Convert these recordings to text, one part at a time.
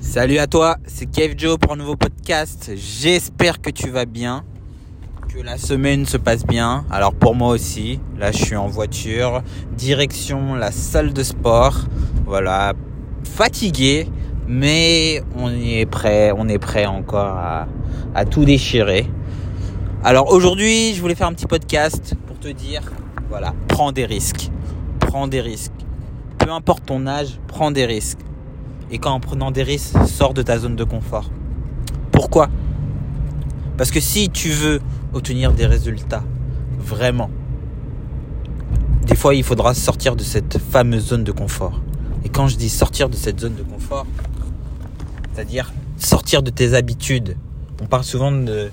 Salut à toi, c'est Kev Joe pour un nouveau podcast. J'espère que tu vas bien, que la semaine se passe bien. Alors pour moi aussi, là je suis en voiture, direction la salle de sport. Voilà, fatigué, mais on est prêt, on est prêt encore à, à tout déchirer. Alors aujourd'hui, je voulais faire un petit podcast pour te dire, voilà, prends des risques, prends des risques. Peu importe ton âge, prends des risques et quand en prenant des risques, sors de ta zone de confort. Pourquoi? Parce que si tu veux obtenir des résultats, vraiment, des fois il faudra sortir de cette fameuse zone de confort. Et quand je dis sortir de cette zone de confort, c'est-à-dire sortir de tes habitudes. On parle souvent de,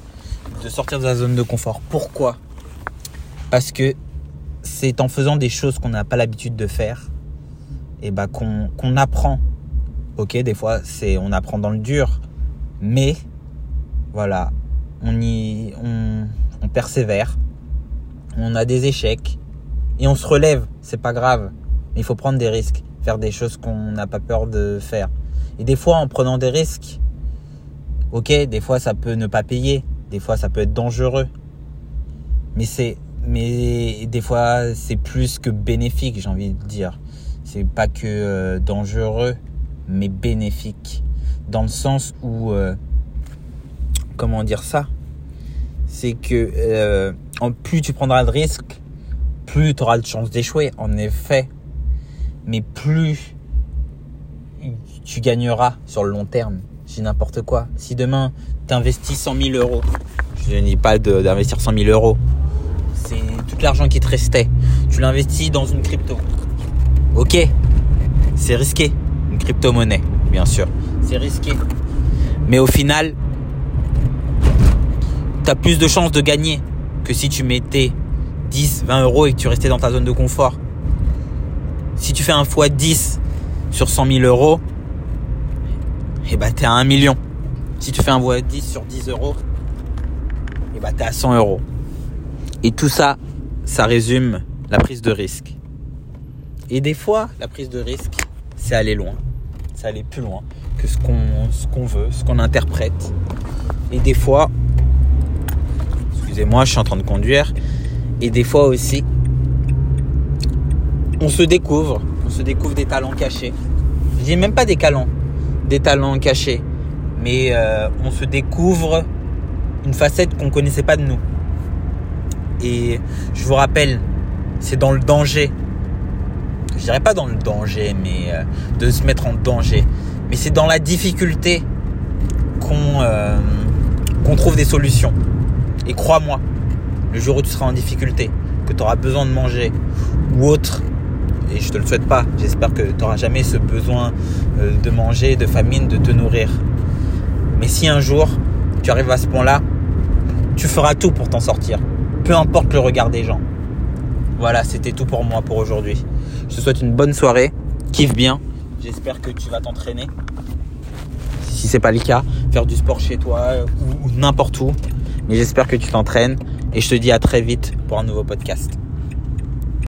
sortir de la zone de confort. Pourquoi? Parce que c'est en faisant des choses qu'on n'a pas l'habitude de faire et bah qu'on apprend ok, des fois, c'est, on apprend dans le dur, mais voilà, on y, on, persévère, on a des échecs et on se relève. C'est pas grave, mais il faut prendre des risques, faire des choses qu'on n'a pas peur de faire. Et des fois, en prenant des risques, ok, des fois ça peut ne pas payer, des fois ça peut être dangereux, mais c'est, mais des fois c'est plus que bénéfique, j'ai envie de dire. C'est pas que euh, dangereux, mais bénéfique. Dans le sens où, euh, comment dire ça? C'est que euh, plus tu prendras de risques, plus tu auras de chances d'échouer, en effet. Mais plus tu gagneras sur le long terme. Si n'importe quoi. Si demain tu investis 100 000 euros, je ne dis pas d'investir 100 000 euros, c'est tout l'argent qui te restait. Tu l'investis dans une crypto. Ok, c'est risqué crypto-monnaie, bien sûr. C'est risqué. Mais au final, tu as plus de chances de gagner que si tu mettais 10, 20 euros et que tu restais dans ta zone de confort. Si tu fais un fois 10 sur 100 000 euros, et eh bah t'es à 1 million. Si tu fais un fois 10 sur 10 euros, et eh bah t'es à 100 euros. Et tout ça, ça résume la prise de risque. Et des fois, la prise de risque, c'est aller loin c'est aller plus loin que ce qu'on ce qu'on veut, ce qu'on interprète. Et des fois, excusez-moi, je suis en train de conduire. Et des fois aussi, on se découvre, on se découvre des talents cachés. Je dis même pas des talents, des talents cachés, mais euh, on se découvre une facette qu'on connaissait pas de nous. Et je vous rappelle, c'est dans le danger dirais pas dans le danger, mais euh, de se mettre en danger. Mais c'est dans la difficulté qu'on euh, qu'on trouve des solutions. Et crois-moi, le jour où tu seras en difficulté, que tu auras besoin de manger ou autre, et je te le souhaite pas, j'espère que tu n'auras jamais ce besoin euh, de manger, de famine, de te nourrir. Mais si un jour tu arrives à ce point-là, tu feras tout pour t'en sortir. Peu importe le regard des gens. Voilà, c'était tout pour moi pour aujourd'hui. Je te souhaite une bonne soirée. Kiffe bien. J'espère que tu vas t'entraîner. Si c'est pas le cas, faire du sport chez toi ou, ou n'importe où. Mais j'espère que tu t'entraînes. Et je te dis à très vite pour un nouveau podcast.